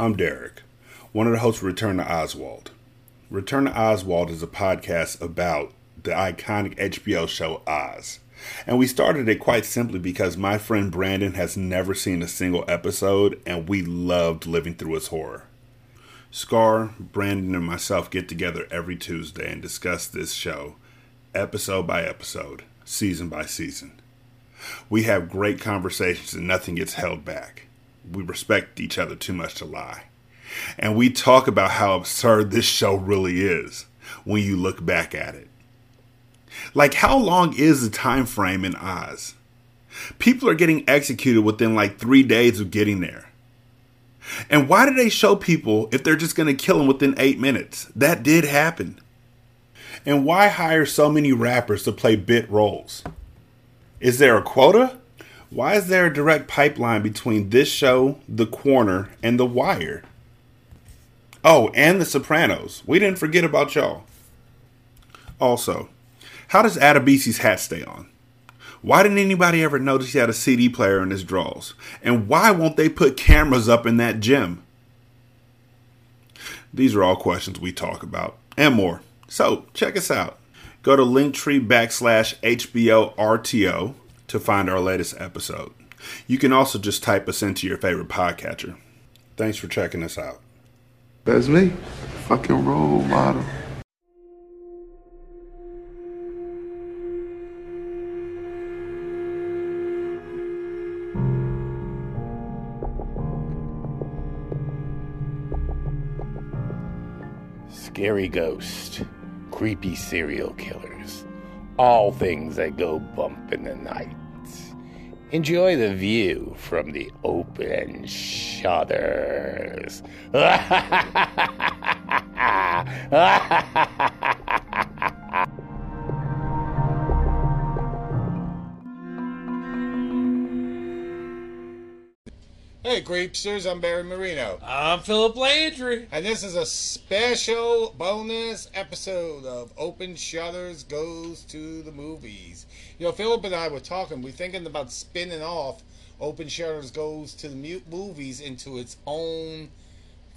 I'm Derek, one of the hosts of Return to Oswald. Return to Oswald is a podcast about the iconic HBO show Oz. And we started it quite simply because my friend Brandon has never seen a single episode and we loved living through its horror. Scar, Brandon, and myself get together every Tuesday and discuss this show, episode by episode, season by season. We have great conversations and nothing gets held back we respect each other too much to lie. And we talk about how absurd this show really is when you look back at it. Like how long is the time frame in Oz? People are getting executed within like 3 days of getting there. And why do they show people if they're just going to kill them within 8 minutes? That did happen. And why hire so many rappers to play bit roles? Is there a quota? Why is there a direct pipeline between this show, The Corner, and The Wire? Oh, and The Sopranos. We didn't forget about y'all. Also, how does Adebisi's hat stay on? Why didn't anybody ever notice he had a CD player in his drawers? And why won't they put cameras up in that gym? These are all questions we talk about and more. So check us out. Go to linktree backslash HBO RTO to find our latest episode. You can also just type us into your favorite podcatcher. Thanks for checking us out. That's me. Fucking role model. Scary ghost, creepy serial killers, all things that go bump in the night. Enjoy the view from the open shutters. Hey, Creepsters, I'm Barry Marino. I'm Philip Landry. And this is a special bonus episode of Open Shutters Goes to the Movies. You know, Philip and I were talking, we're thinking about spinning off Open Shutters Goes to the Movies into its own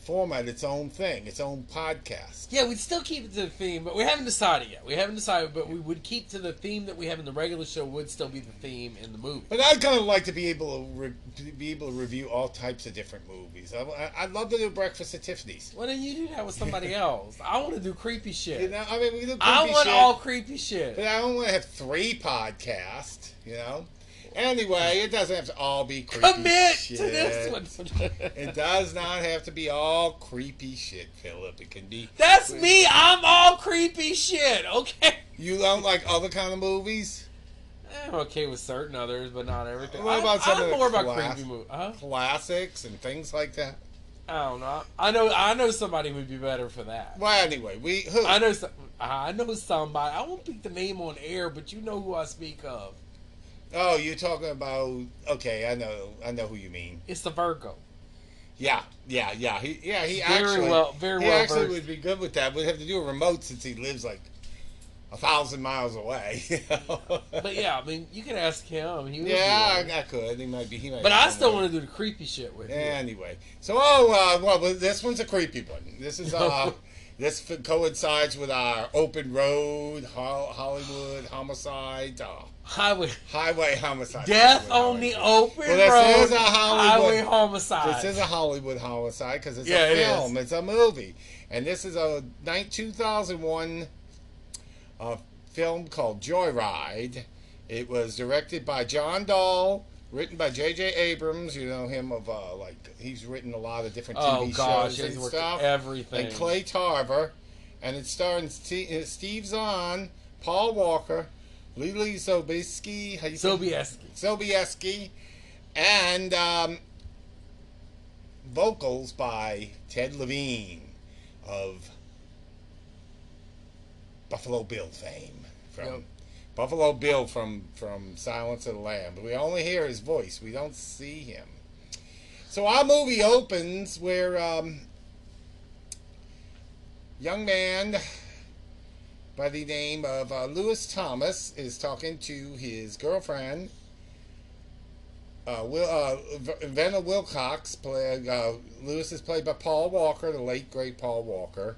format, its own thing, its own podcast. Yeah, we'd still keep it to the theme, but we haven't decided yet. We haven't decided, but we would keep to the theme that we have in the regular show. Would still be the theme in the movie. But I'd kind of like to be able to re- to be able to review all types of different movies. I, would love to do Breakfast at Tiffany's. Why don't you do that with somebody else? I want to do creepy shit. You know, I mean, we do creepy I want shit, all creepy shit. But I don't want to have three podcasts. You know. Anyway, it doesn't have to all be creepy Commit shit. to this one. it does not have to be all creepy shit, Philip. It can be. That's me. I'm all creepy shit. Okay. You don't like other kind of movies? I'm okay with certain others, but not everything. What about I, some I'm of the more class- about creepy movies. Huh? Classics and things like that. I don't know. I know. I know somebody would be better for that. Well, anyway, we who? I know. Some, I know somebody. I won't pick the name on air, but you know who I speak of. Oh, you're talking about? Okay, I know. I know who you mean. It's the Virgo. Yeah, yeah, yeah. He, yeah, he Very actually, well- very he well actually versed. would be good with that. We'd have to do a remote since he lives like a thousand miles away. you know? But yeah, I mean, you can ask him. Yeah, I, I could. He might be. He might. But I still want to do the creepy shit with you. Anyway, so oh uh, well, well, this one's a creepy one. This is uh, this f- coincides with our open road ho- Hollywood homicide, uh, Highway highway homicide. death on the open Well, this road. is a Hollywood- highway homicide. This is a Hollywood homicide because it's Yeah, a film. It's a movie, and this is a nine- 2001 uh, film called Joyride. It was directed by John Dahl, written by J.J. Abrams. You know him of uh, like he's written a lot of different oh TV gosh, shows and stuff. everything. And Clay Tarver, and it's starring St- uh, Steve Zahn, Paul Walker, Lily Sobieski, how you say- Sobieski. Sobieski, and um, vocals by Ted Levine of Buffalo Bill fame. From Yep. Buffalo Bill from from Silence of the Lamb. But we only hear his voice. We don't see him. So our movie opens where um, young man by the name of uh, Lewis Thomas is talking to his girlfriend, uh, Will, uh, Vanna Wilcox play, uh, Lewis is played by Paul Walker, the late great Paul Walker,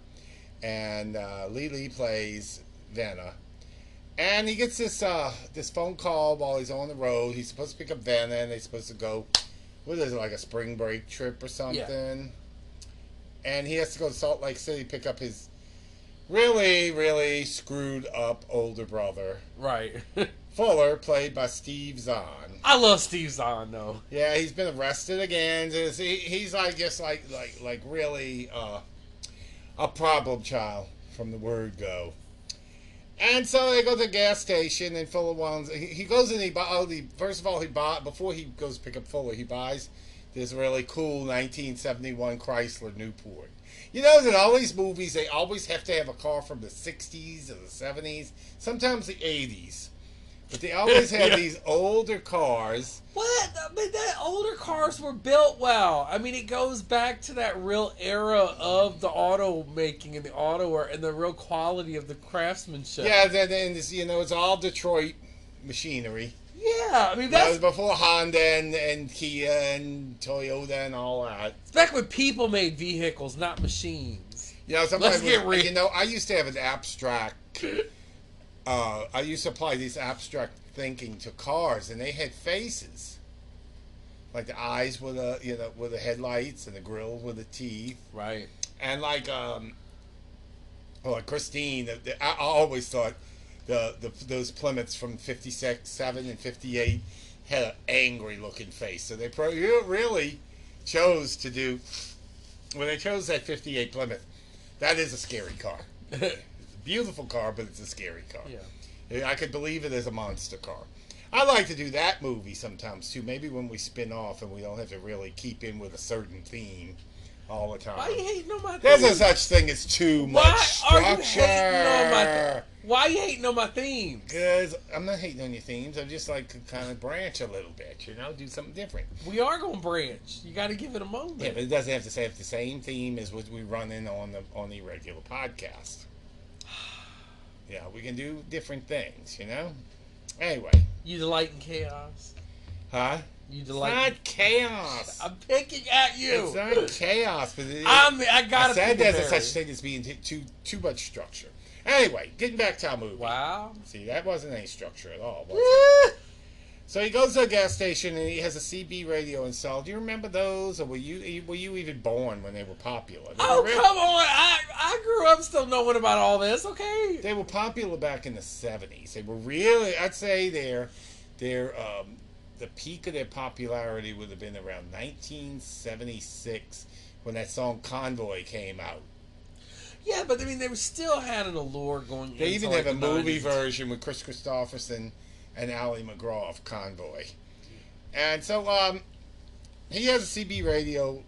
and uh, Lee Lee plays Vanna. And he gets this uh, this phone call while he's on the road. He's supposed to pick up Vanna, and they're supposed to go. What is it like a spring break trip or something? And he has to go to Salt Lake City pick up his really really screwed up older brother Right. Fuller, played by Steve Zahn. I love Steve Zahn though. Yeah, he's been arrested again. He's like just like like like really uh, a problem child from the word go. And so they go to the gas station, and Fuller wants. He, he goes and he. Oh, the, first of all, he bought before he goes to pick up Fuller. He buys this really cool 1971 Chrysler Newport. You know that all these movies they always have to have a car from the 60s or the 70s, sometimes the 80s, but they always had Yeah. these older cars. What? I mean, that older cars were built well. I mean, it goes back to that real era of the auto making and the auto art and the real quality of the craftsmanship. Yeah, then then this, you know it's all Detroit machinery. Yeah, I mean That was before Honda and, and Kia and Toyota and all that. It's back when people made vehicles, not machines. You know, sometimes Let's get real. you know, I used to have an abstract. Uh, I used to apply these abstract thinking to cars, and they had faces, like the eyes with the you know with the headlights and the grill with the teeth, Right. and like um, well, like Christine. The, the, I always thought the, the those Plymouths from '56, '7, and '58 had an angry looking face. So they pro- you really chose to do when they chose that '58 Plymouth. That is a scary car. Beautiful car, but it's a scary car. Yeah. I could believe it as a monster car. I like to do that movie sometimes too. Maybe when we spin off and we don't have to really keep in with a certain theme all the time. Why you hating on my There's no such thing as too much. Why much are you hating on my? structure. Why you hating on my themes? Because I'm not hating on your themes. I'm just like to kind of branch a little bit, you know, do something different. We are going to branch. You got to give it a moment. Yeah, but it doesn't have to say have the same theme as what we run in on the on the regular podcast. Yeah, we can do different things, you know. Anyway, you delight in chaos. huh? You It's delight. not chaos. I'm picking at you. It's not chaos, but it, I'm. I gotta. I said there's a such thing as being too too much structure. Anyway, getting back to our movie. Wow. See, that wasn't any structure at all. So he goes to a gas station and he has a CB radio installed. Do you remember those, or were you were you even born when they were popular? They Oh were real- come on! I I grew up still knowing about all this. Okay. They were popular back in the seventies. They were really, I'd say, their their um, the peak of their popularity would have been around 1976 when that song "Convoy" came out. Yeah, but I mean, they were still had an allure going. They even like, have a movie 90s. version with Kris Kristofferson and Ali MacGraw of Convoy. And so um, he has a CB radio,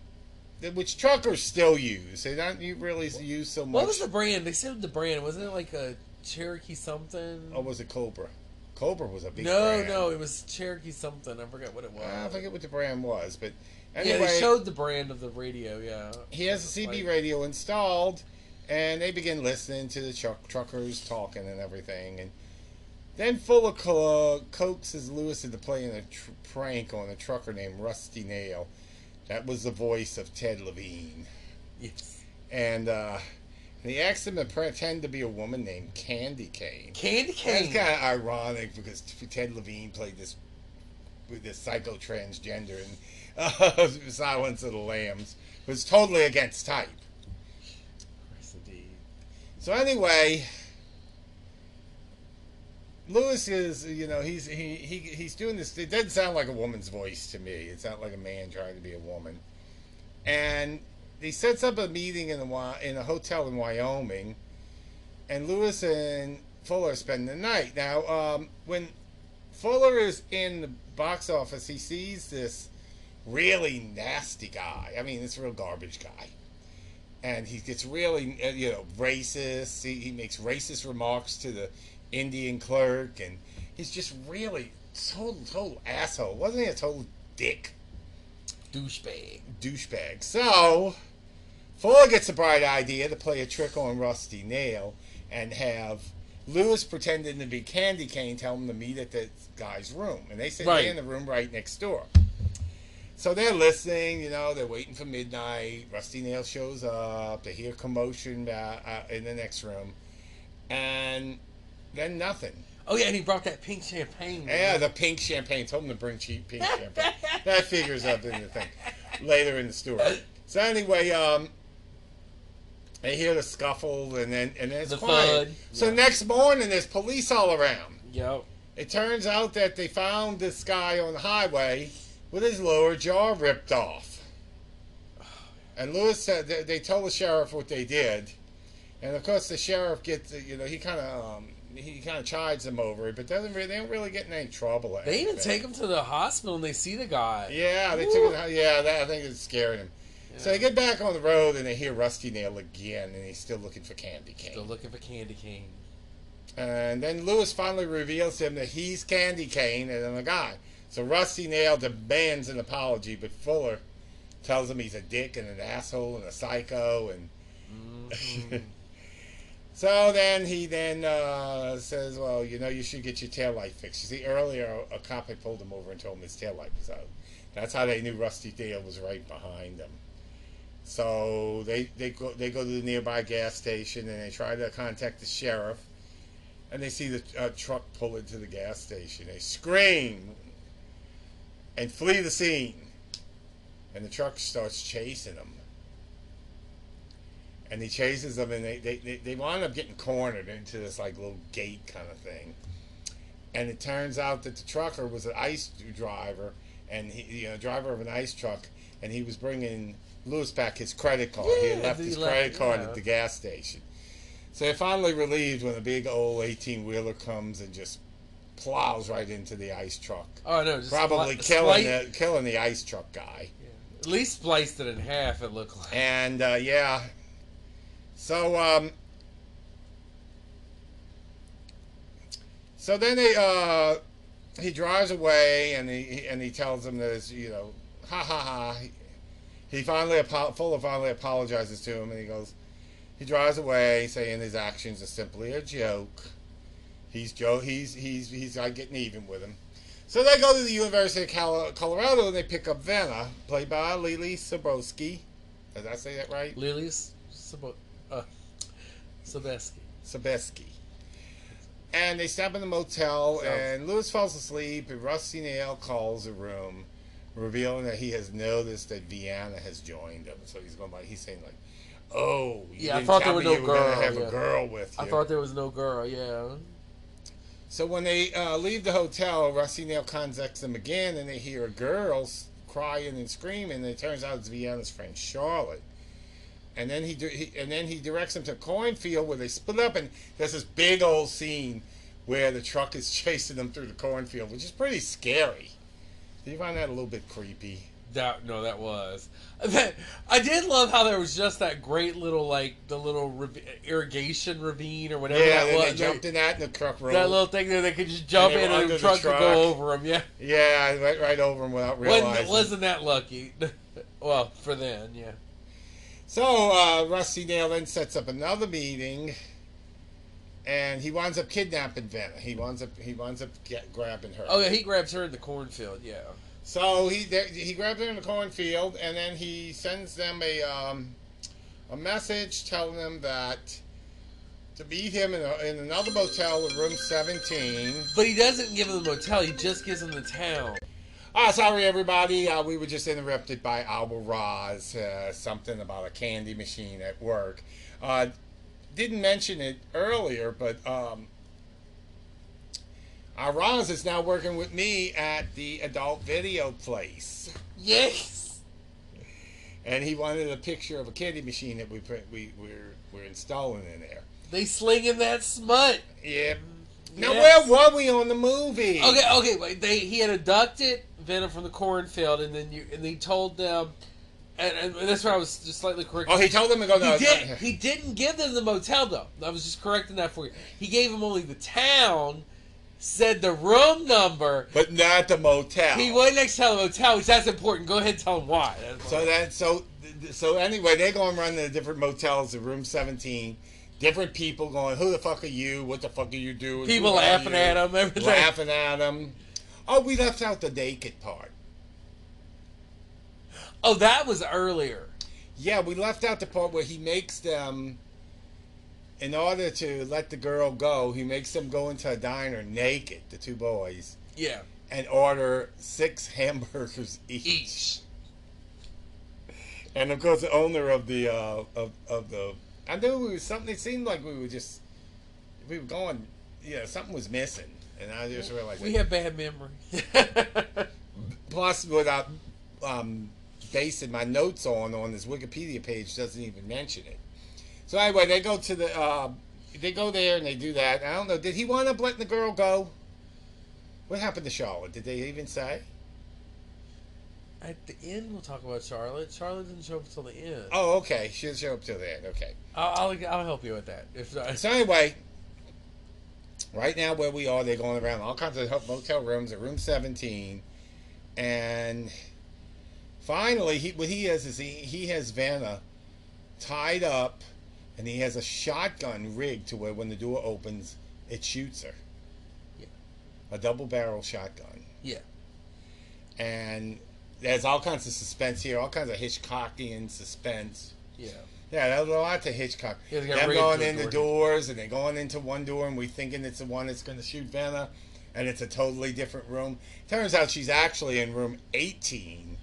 which truckers still use. They don't really use so much. What was the brand? They said the brand wasn't it like a Cherokee something? Or was it Cobra? Cobra was a big no, brand. no, it was Cherokee something. I forget what it was. I forget what the brand was, but yeah, anyway, they showed the brand of the radio. Yeah. he has a CB Like- radio installed, and they begin listening to the truck truckers talking and everything. And then Fuller co- coaxes Lewis into playing a tr- prank on a trucker named Rusty Nail. That was the voice of Ted Levine. Yes. And, uh, and he asks him to pretend to be a woman named Candy Cane. Candy Cane. That's kind of ironic because Ted Levine played this with this psycho transgender in uh, Silence of the Lambs. It was totally against type. Yes, indeed. So anyway, Lewis is you know he's he, he he's doing this. It doesn't sound like a woman's voice to me. It's not like a man trying to be a woman. And he sets up a meeting in a in a hotel in Wyoming, and Lewis and Fuller spend the night. Now, um, when Fuller is in the box office, he sees this really nasty guy. I mean, this real garbage guy and he gets really uh, you know racist he, he makes racist remarks to the indian clerk and he's just really total total asshole wasn't he a total dick Douchebag. douchebag so fuller gets a bright idea to play a trick on rusty nail and have lewis pretending to be candy cane tell him to meet at the guy's room and they say Right. they're in the room right next door So they're listening, you know, they're waiting for midnight. Rusty Nail shows up. They hear commotion uh, uh, in the next room. And then nothing. Oh yeah, and he brought that pink champagne. Yeah, the pink champagne. Told him to bring cheap pink champagne. that figures up in the thing later in the story. So anyway, um, they hear the scuffle and then and then it's The quiet. thud. So Yeah. next morning, there's police all around. Yep. It turns out that they found this guy on the highway with his lower jaw ripped off. And Lewis said they, they told the sheriff what they did, and of course the sheriff gets you know he kind of um, he kind of chides them over it, but doesn't really, they don't really get in any trouble. They even take him to the hospital and they see the guy. Yeah, they took it. Yeah, that, I think it scared him. So they get back on the road and they hear Rusty Nail again, and he's still looking for Candy Cane. Still looking for candy cane. And then Lewis finally reveals to him that he's Candy Cane and I'm guy. So Rusty Nail demands an apology, but Fuller tells him he's a dick and an asshole and a psycho. And Mm-hmm. so then he then uh, says, "Well, you know, you should get your taillight fixed." You see, earlier a cop had pulled him over and told him his taillight was out. That's how they knew Rusty Nail was right behind them. So they they go they go to the nearby gas station and they try to contact the sheriff and they see the uh, truck pull into the gas station. They scream and flee the scene, and the truck starts chasing them. And he chases them, and they, they, they, they wind up getting cornered into this like little gate kind of thing. And it turns out that the trucker was an ice driver, and he, you know, driver of an ice truck, and he was bringing Lewis back his credit card. he had left his left- credit card yeah. at the gas station. So they're finally relieved when a big old 18 wheeler comes and just plows right into the ice truck. Oh no, Probably killing the, killing the ice truck guy. At least spliced it in half. It looked like. And uh, yeah, so um, so then they uh, he drives away and he and he tells them that you know ha ha ha. He, he finally Fuller finally apologizes to him and he goes. He drives away, saying his actions are simply a joke. He's Joe. He's he's he's not getting even with him. So they go to the University of Col- Colorado and they pick up Vanna, played by Lily Sobrowski. Did I say that right? Lily's Sabo- uh. Sobeski. And they stop in the motel, Sounds- and Lewis falls asleep, and Rusty Nail calls the room, revealing that he has noticed that Vienna has joined him. So he's going by, he's saying, like, oh, you Yeah, I thought there was no were girl, have yeah. a girl with you. I thought there was no girl. Yeah. So when they uh, leave the hotel, Rusty Nail contacts them again, and they hear a girl crying and screaming. And it turns out it's Vienna's friend Charlotte. And then he, he and then he directs them to a cornfield where they split up, and there's this big old scene where the truck is chasing them through the cornfield, which is pretty scary. Do you find that a little bit creepy? That no, that was. That, I did love how there was just that great little like the little irrigation ravine or whatever yeah, that was. they jumped in that, and the truck rolled. that little thing there, they could just jump in and the truck could truck. go over them. Yeah, yeah, right, right over them without realizing. wasn't, wasn't that lucky? well, for then, yeah. So uh, Rusty Nail then sets up another meeting, and he winds up kidnapping Vanna. He winds up he winds up get, grabbing her. Oh yeah, he grabs her in the cornfield. Yeah. So he there- he grabs her in the cornfield, and then he sends them a um, a message telling them that to meet him in, a, in another motel in room seventeen. But he doesn't give them the motel. He just gives them the town. Ah, sorry everybody. Uh, we were just interrupted by Albert Roz. Uh, something about a candy machine at work. Uh, didn't mention it earlier, but um, our Roz is now working with me at the adult video place, Yes. and he wanted a picture of a candy machine that we put, we we're we're installing in there. They slinging that smut. Yep. Now Yes. where were we on the movie? Okay, okay, wait. They he had abducted Venom from the cornfield, and then you and he told them, and, and that's where I was just slightly correct. Oh, he told them to go. He did, he didn't give them the motel though. I was just correcting that for you. He gave them only the town. Said the room number. but not the motel. He wouldn't next tell the motel, which that's important. Go ahead and tell them why. That's So that so so anyway, they go going around the different motels in room seventeen. Different people going, "Who the fuck are you? What the fuck are you doing?" People Who laughing at 'em, everything. laughing at them. Oh, we left out the naked part. Oh, that was earlier. Yeah, we left out the part where he makes them, in order to let the girl go, he makes them go into a diner naked, the two boys, Yeah. and order six hamburgers each. Each. And of course, the owner of the uh, of of the, I knew we was something. It seemed like we were just, we were going, yeah, something was missing, and I just realized. We have bad memory. Plus, without um, basing my notes on on this Wikipedia page, doesn't even mention it. So anyway, they go to the, uh, they go there and they do that. I don't know. Did he wind up letting the girl go? What happened to Charlotte? Did they even say? At the end, we'll talk about Charlotte. Charlotte didn't show up until the end. Oh, okay. She didn't show up till the end. Okay. I'll, I'll, I'll help you with that. If I, So anyway, right now where we are, they're going around all kinds of motel rooms at room 17, and finally, he what he has is he he has Vanna tied up, and he has a shotgun rigged to where when the door opens, it shoots her. Yeah. A double barrel shotgun, yeah. and there's all kinds of suspense here, all kinds of Hitchcockian suspense. Yeah. Yeah, that was a lot to Hitchcock. Yeah, Them going in the door. doors, and they're going into one door, and we thinking it's the one that's going to shoot Vanna, and it's a totally different room. Turns out she's actually in room 18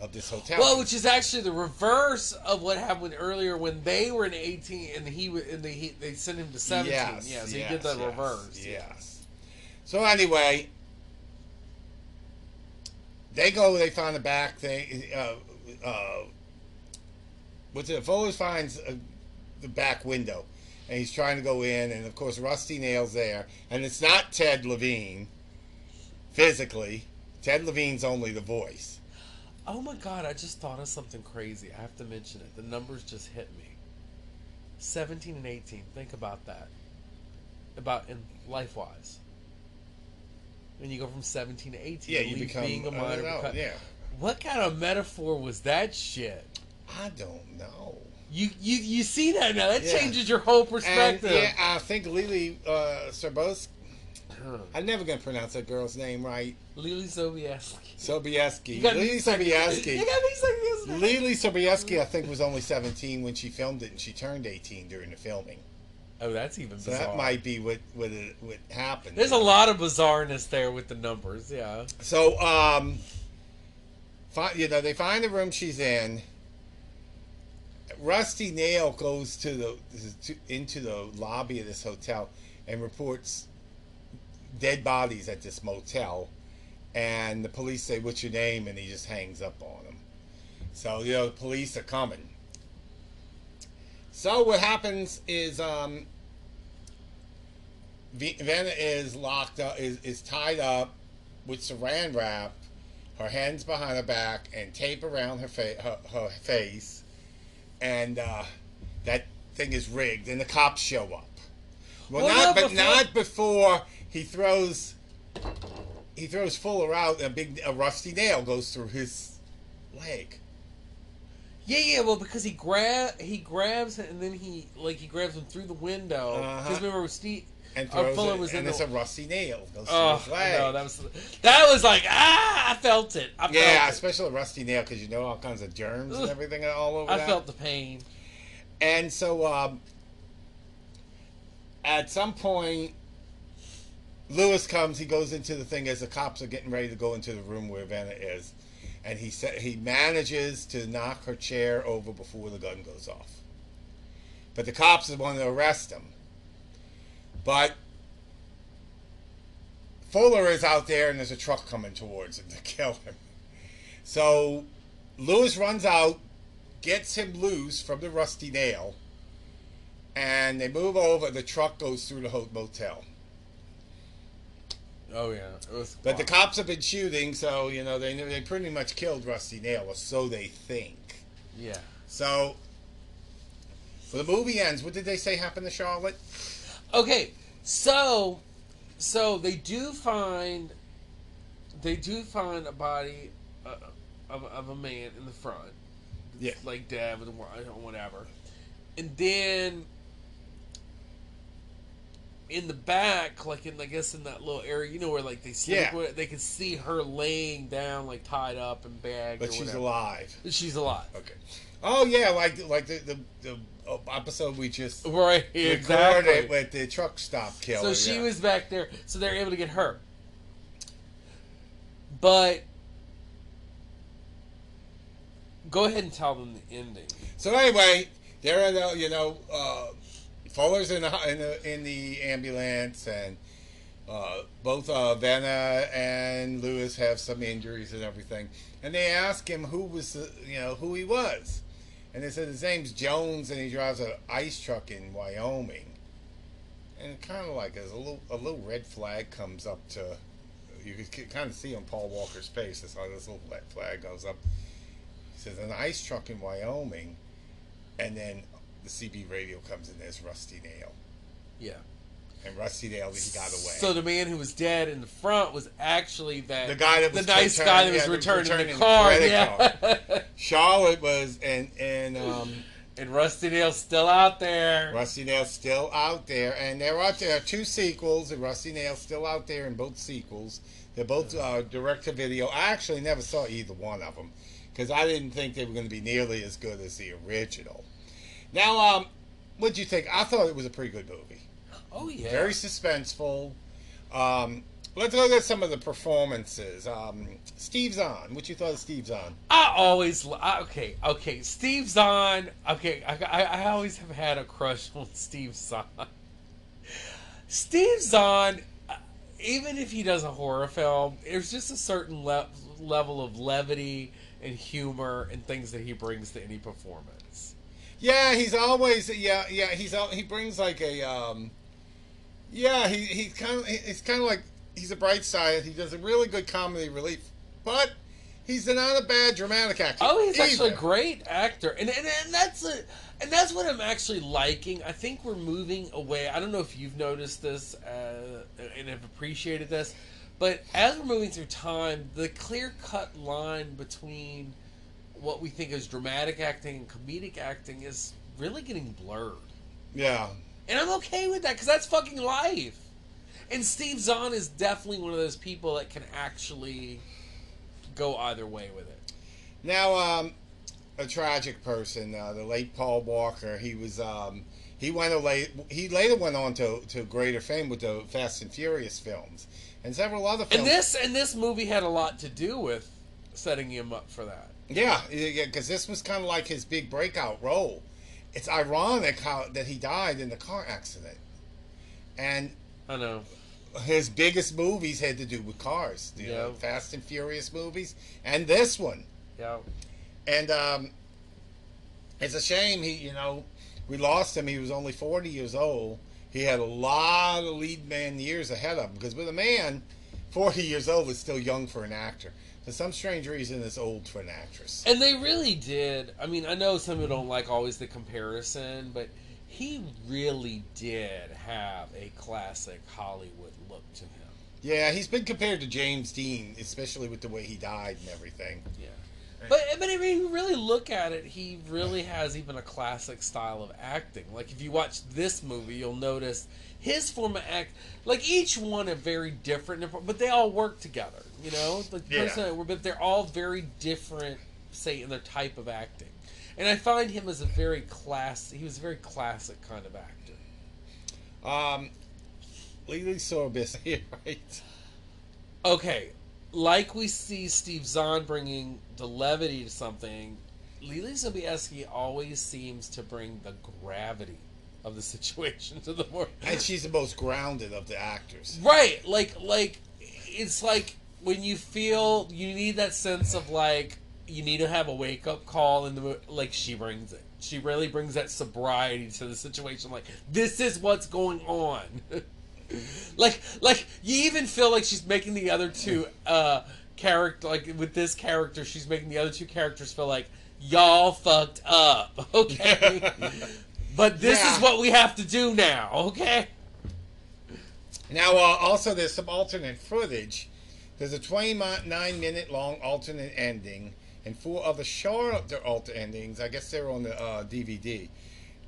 of this hotel. Well, which is actually the reverse of what happened earlier when they were in 18 and he was and they he, they sent him to 17. Yes, yeah, so yes, he did the yes, reverse. Yes. So anyway, they go. They find the back thing. Uh, uh, what's it? Fuller finds uh, the back window, and he's trying to go in, and of course Rusty Nail's there, and it's not Ted Levine. Physically, Ted Levine's only the voice. Oh my god, I just thought of something crazy. I have to mention it. The numbers just hit me. 17 and 18. Think about that. About in life wise. When you go from 17 to 18, Yeah, you become. being a minor. don't yeah, What kind of metaphor was that shit? I don't know. You you you see that now? That Yeah. changes your whole And perspective. yeah, I think Lily uh, Serbos. I'm never gonna pronounce that girl's name right. Lily Sobieski. Sobieski. Lily Sobieski. You got me second. Lily Sobieski, I think, was only 17 when she filmed it, and she turned 18 during the filming. Oh, that's even So bizarre. that might be what what, it, what happened. There's a lot of bizarreness there with the numbers. Yeah. So, um, fi- you know, they find the room she's in. Rusty Nail goes to the to, into the lobby of this hotel and reports dead bodies at this motel, and the police say, "What's your name?" and he just hangs up on them. So you know, the police are coming. So what happens is, um, Vanna is locked up, is, is tied up with saran wrap, her hands behind her back, and tape around her, fa- her, her face, and uh, that thing is rigged, and the cops show up. Well, Well, not, no, but before- not before he throws he throws Fuller out. And a big a rusty nail goes through his leg. Yeah, yeah. Well, because he grab he grabs it and then he like he grabs him through the window. Because Uh-huh. remember, Steve And throws Fuller was in and the. it's a rusty nail goes Oh, through his I leg. know that was that was like ah, I felt it. I felt Yeah, it. especially a rusty nail because you know all kinds of germs and everything all over I that. felt the pain. And so, um, at some point, Lewis comes. He goes into the thing as the cops are getting ready to go into the room where Vanna is, and he sa- he manages to knock her chair over before the gun goes off. But the cops want to arrest him. But Fuller is out there, and there's a truck coming towards him to kill him. So Lewis runs out, gets him loose from the rusty nail, and they move over. The truck goes through the ho- motel. Oh yeah. But the cops have been shooting, so you know they they pretty much killed Rusty Nail, or so they think. yeah. So, the movie ends. What did they say happened to Charlotte? Okay, so so they do find they do find a body uh, of, of a man in the front, Yeah. like dead with or whatever, and then in the back, like in I guess in that little area, you know where like they sleep, Yeah. with, they could see her laying down, like tied up and bagged. But she's whatever. alive. She's alive. Okay. Oh yeah, like like the the, the uh, episode we just Right, recorded exactly. with the truck stop killer. So she yeah. was back there, so they're able to get her. But go ahead and tell them the ending. So anyway, they're in the you know uh, Fuller's in the in the in the ambulance, and uh, both uh, Vanna and Lewis have some injuries and everything. And they ask him who was the, you know who he was, and they said his name's Jones, and he drives an ice truck in Wyoming. And kind of like a little a little red flag comes up to, you could kind of see on Paul Walker's face. It's like this little red flag goes up. He says an ice truck in Wyoming, and then the CB radio comes in. There's Rusty Nail, Yeah. and Rusty Nail he got away. So the man who was dead in the front was actually that The guy that was the nice guy that was yeah, the returning, returning the the car. credit Yeah. Charlotte was and and um, and Rusty Nail's still out there. Rusty Nail's still out there, and there are there are two sequels. And Rusty Nail's still out there in both sequels. They're both uh, direct to video. I actually never saw either one of them because I didn't think they were going to be nearly as good as the original. Now, um, what'd you think? I thought it was a pretty good movie. Oh yeah. Very suspenseful. Um, let's look at some of the performances. Um, Steve Zahn. What you thought of Steve Zahn? I always I, okay okay Steve Zahn okay I, I, I always have had a crush on Steve Zahn. Steve Zahn, uh, even if he does a horror film, there's just a certain le- level of levity and humor and things that he brings to any performance. Yeah, he's always yeah yeah he's he brings like a um, yeah he he's kind of he's kind of like he's a bright side. He does a really good comedy relief, but he's not a bad dramatic actor. Oh, he's actually a great actor, and and, and that's a, and that's what I'm actually liking. I think we're moving away. I don't know if you've noticed this uh, and have appreciated this, but as we're moving through time, the clear cut line between what we think is dramatic acting and comedic acting is really getting blurred, Yeah, and I'm okay with that because that's fucking life. And Steve Zahn is definitely one of those people that can actually go either way with it. Now, um, a tragic person, uh, the late Paul Walker. He was um, he went away. He later went on to, to greater fame with the Fast and Furious films and several other films. And this and this movie had a lot to do with setting him up for that. Yeah, yeah, because this was kind of like his big breakout role. It's ironic how that he died in the car accident, and I know. his biggest movies had to do with cars. You know. Fast and Furious movies, and this one. Yeah. And um, it's a shame he, you know, we lost him. He was only forty years old. He had a lot of lead man years ahead of him because with a man, forty years old is still young for an actor. For some strange reason, it's old for an actress. And they really did. I mean, I know some people don't like always the comparison, but he really did have a classic Hollywood look to him. Yeah, he's been compared to James Dean, especially with the way he died and everything. Yeah. But but if you really look at it, he really has even a classic style of acting. Like if you watch this movie, you'll notice his form of act. Like each one are very different, but they all work together. You know, like Yeah. person, but they're all very different, say in their type of acting. And I find him as a very class. He was a very classic kind of actor. Um, Lily Sorbis right? Okay, like we see Steve Zahn bringing the levity to something, Lily Sobieski always seems to bring the gravity of the situation to the more. And she's the most grounded of the actors. Right, like like it's like when you feel you need that sense of like you need to have a wake up call in the like she brings it. She really brings that sobriety to the situation. Like this is what's going on. like like you even feel like she's making the other two uh character like with this character she's making the other two characters feel like y'all fucked up okay but this Yeah. is what we have to do now okay Now, uh, also, there's some alternate footage. There's a 29 minute long alternate ending and four other shorter alternate endings. I guess they're on the uh, DVD.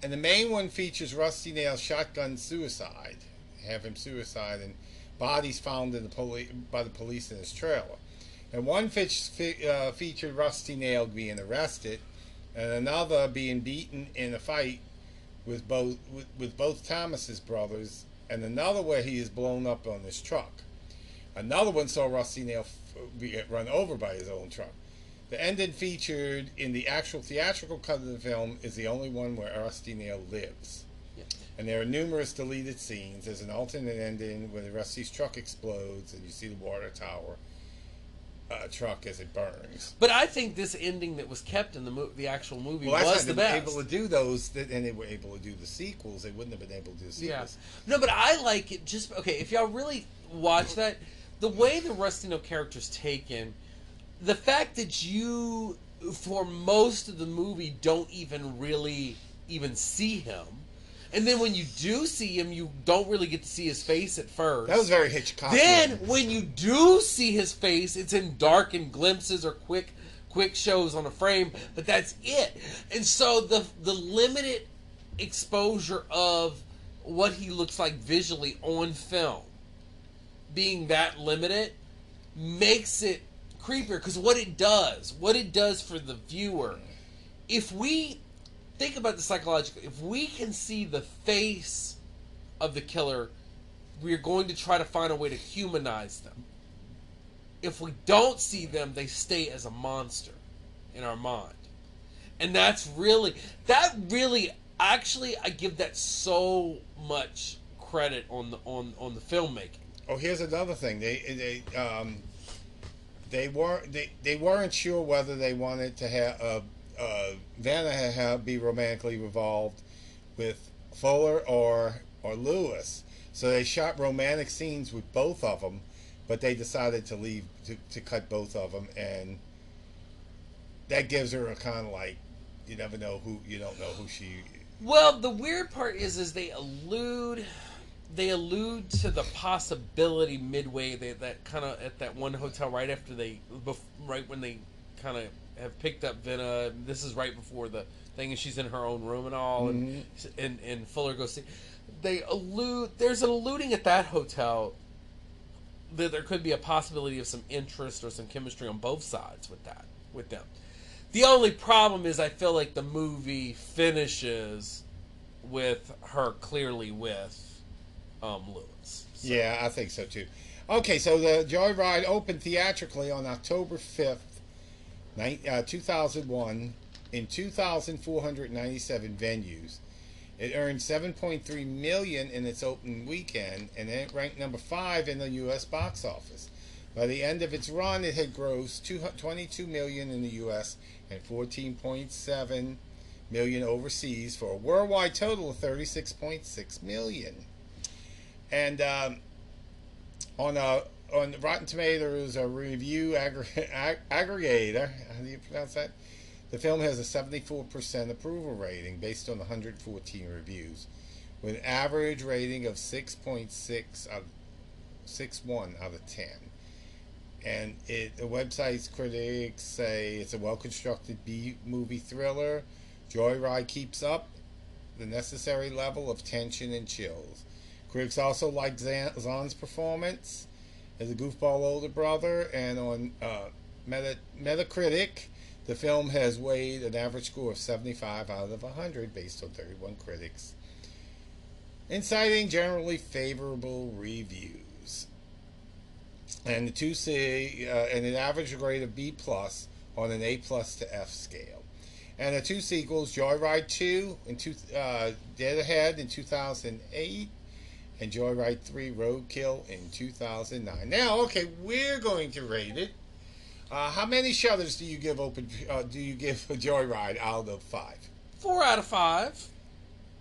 And the main one features Rusty Nail's shotgun suicide. Have him suicide, and bodies found in the poli- by the police in his trailer. And one fe- uh, featured Rusty Nail being arrested, and another being beaten in a fight with both with, with both Thomas's brothers, and another where he is blown up on his truck. Another one saw Rusty Nail f- run over by his own truck. The ending featured in the actual theatrical cut of the film is the only one where Rusty Nail lives. Yeah. And there are numerous deleted scenes. There's an alternate ending where Rusty's truck explodes and you see the water tower uh, truck as it burns. But I think this ending that was kept in the mo- the actual movie Well, was the best. able to do those, that, and they were able to do the sequels. They wouldn't have been able to do the Yeah. sequels. No, but I like it just okay, if y'all really watch that, the way the Rusty Nail character's taken, the fact that you for most of the movie don't even really even see him. And then when you do see him, you don't really get to see his face at first. That was very Hitchcock. Then when you do see his face, it's in darkened glimpses or quick quick shows on a frame, but that's it. And so the the limited exposure of what he looks like visually on film being that limited makes it creepier because what it does, what it does for the viewer, if we think about the psychological, if we can see the face of the killer, we're going to try to find a way to humanize them. If we don't see them, they stay as a monster in our mind. And that's really, that really, actually, I give that so much credit on the on on the filmmaking. Oh, here's another thing. They they um, they weren't they, they weren't sure whether they wanted to have uh, uh, have be romantically involved with Fuller or or Lewis. So they shot romantic scenes with both of them, but they decided to leave to, to cut both of them, and that gives her a kind of like you never know who you don't know who she. Well, the weird part is, is they allude, they allude to the possibility midway they, that kind of at that one hotel right after they, right when they kind of have picked up Venna. This is right before the thing, and she's in her own room and all, and and and Fuller goes see. They allude. There's an alluding at that hotel that there could be a possibility of some interest or some chemistry on both sides with that with them. The only problem is I feel like the movie finishes with her clearly with um, Lewis. So- Yeah, I think so too. Okay, so the Joyride opened theatrically on October 5th, nine- uh, 2001, in 2,497 venues. It earned 7.3 million in its opening weekend, and it ranked number five in the U.S. box office. By the end of its run, it had grossed 2 22 million in the U.S. and 14.7 million overseas, for a worldwide total of 36.6 million. And um, on uh, on Rotten Tomatoes, a review ag- aggregator, how do you pronounce that? The film has a 74% approval rating based on 114 reviews, with an average rating of 6.6 out 6.1 out of 10. And it the website's critics say it's a well-constructed B movie thriller. Joyride keeps up the necessary level of tension and chills. Critics also like Zahn's performance as a goofball older brother, and on uh, Meta- Metacritic, the film has weighed an average score of 75 out of 100 based on 31 critics, inciting generally favorable reviews. And the two C, uh, and an average grade of B plus on an A plus to F scale. And the two sequels, Joyride 2 in two, uh, Dead Ahead in 2008 and Joyride 3 Roadkill in 2009. Now, okay, we're going to rate it. Uh, how many shutters do you give open? Uh, do you give a Joyride out of five? Four out of five.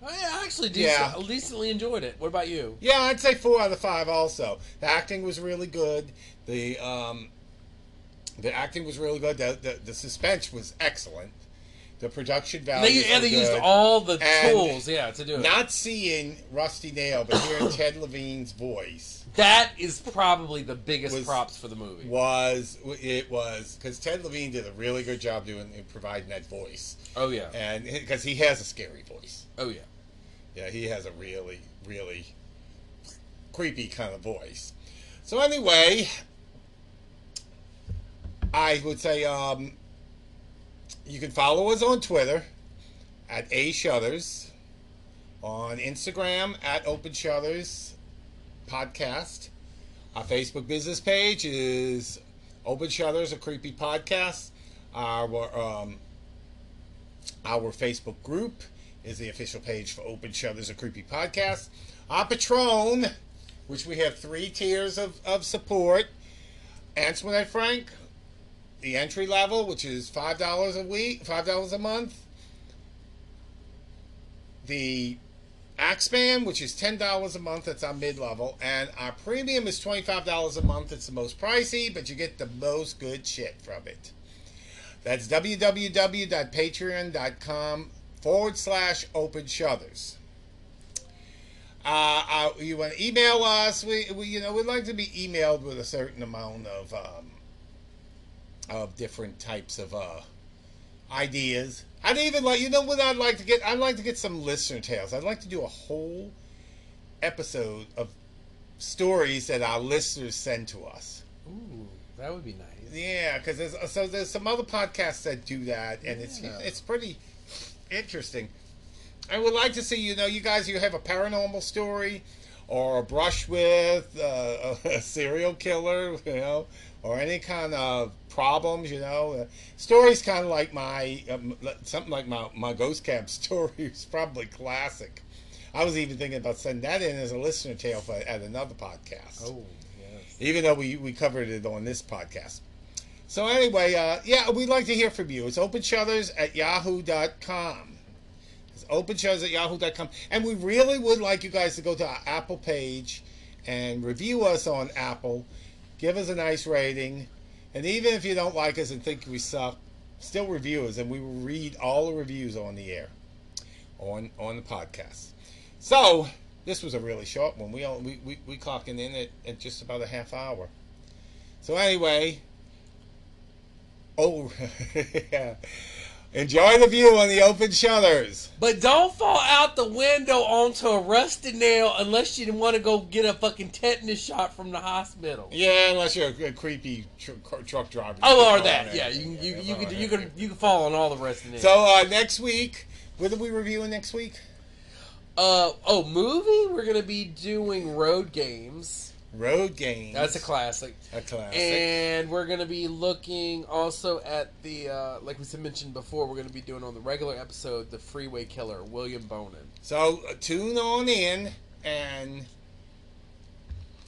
I actually Yeah. decent, decently enjoyed it. What about you? Yeah, I'd say four out of five. Also, the acting was really good. The um, the acting was really good. The the, the suspense was excellent. The production value. They, and they used all the And tools, yeah, to do it. Not seeing Rusty Nail, but hearing Ted Levine's voice that is probably the biggest Was- props for the movie. was it was because Ted Levine did a really good job doing providing that voice, Oh yeah. and because he has a scary voice. Oh yeah. Yeah, he has a really, really creepy kind of voice. So anyway, I would say um, you can follow us on Twitter at A Shutters, on Instagram at Open Shutters Podcast. Our Facebook business page is Open Shutters, a creepy podcast. Our um, our Facebook group is the official page for Open Shutters, a creepy podcast. Our Patreon, which we have three tiers of, of support. Antoinette Frank, the entry level, which is five dollars a week, five dollars a month. The Axeman, which is ten dollars a month, that's our mid level, and our premium is twenty five dollars a month. It's the most pricey, but you get the most good shit from it. That's www.patreon.com forward slash open shutters. Uh, uh, you want to email us? We, we, you know, we'd like to be emailed with a certain amount of um, of different types of uh, ideas. I'd even like, you know, what I'd like to get? I'd like to get some listener tales. I'd like to do a whole episode of stories that our listeners send to us. Ooh, that would be nice. Yeah, because there's so there's some other podcasts that do that, and it's it's pretty interesting. I would like to see you know you guys you have a paranormal story or a brush with uh, a serial killer, you know, or any kind of problems, you know. Uh, stories kind of like my um, something like my my ghost cab story is probably classic. I was even thinking about sending that in as a listener tale for, at another podcast Oh, yes. even though we, we covered it on this podcast. So anyway, uh, yeah, we'd like to hear from you. It's openshutters at yahoo.com. It's openshutters at yahoo.com. And we really would like you guys to go to our Apple page and review us on Apple. Give us a nice rating. And even if you don't like us and think we suck, still review us. And we will read all the reviews on the air, on, on the podcast. So, this was a really short one. We, all, we, we, we clocking in at, at just about a half hour. So anyway, oh, yeah. Enjoy the view on the open shutters. But don't fall out the window onto a rusted nail unless you want to go get a fucking tetanus shot from the hospital. Yeah, unless you're a, a creepy tr- truck driver. Oh, or that. yeah. Yeah, you you you Yeah, could yeah, you could you could fall on all the of it. So uh, next week, what are we reviewing next week? uh oh, movie. We're gonna be doing Road Games. Road Games. That's a classic. a classic. And we're gonna be looking also at the uh, like we said mentioned before. We're gonna be doing on the regular episode the Freeway Killer, William Bonin. so uh, tune on in and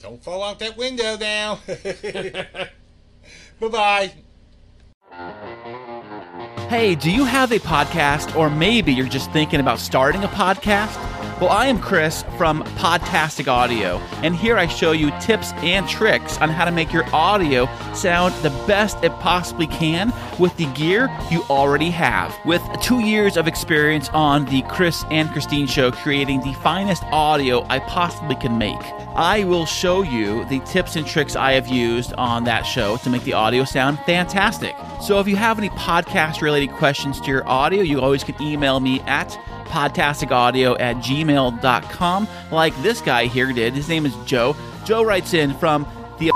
don't fall out that window now. bye bye. Hey, do you have a podcast, or maybe you're just thinking about starting a podcast? Well, I am Chris from Podtastic Audio, and here I show you tips and tricks on how to make your audio sound the best it possibly can with the gear you already have. With two years of experience on the Chris and Christine show, creating the finest audio I possibly can make, I will show you the tips and tricks I have used on that show to make the audio sound fantastic. So if you have any podcast related questions to your audio, you always can email me at podtasticaudio at gmail.com like this guy here did. His name is Joe. Joe writes in from the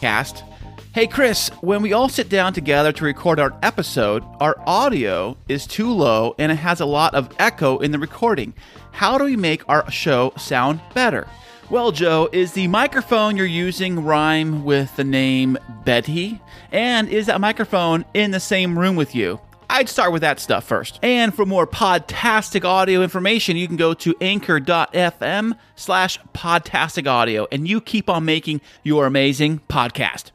cast. Hey Chris, when we all sit down together to record our episode, our audio is too low and it has a lot of echo in the recording. How do we make our show sound better? Well, Joe, is the microphone you're using rhyme with the name Betty? And is that microphone in the same room with you? I'd start with that stuff first. And for more podtastic audio information, you can go to anchor.fm slash podtastic audio and you keep on making your amazing podcast.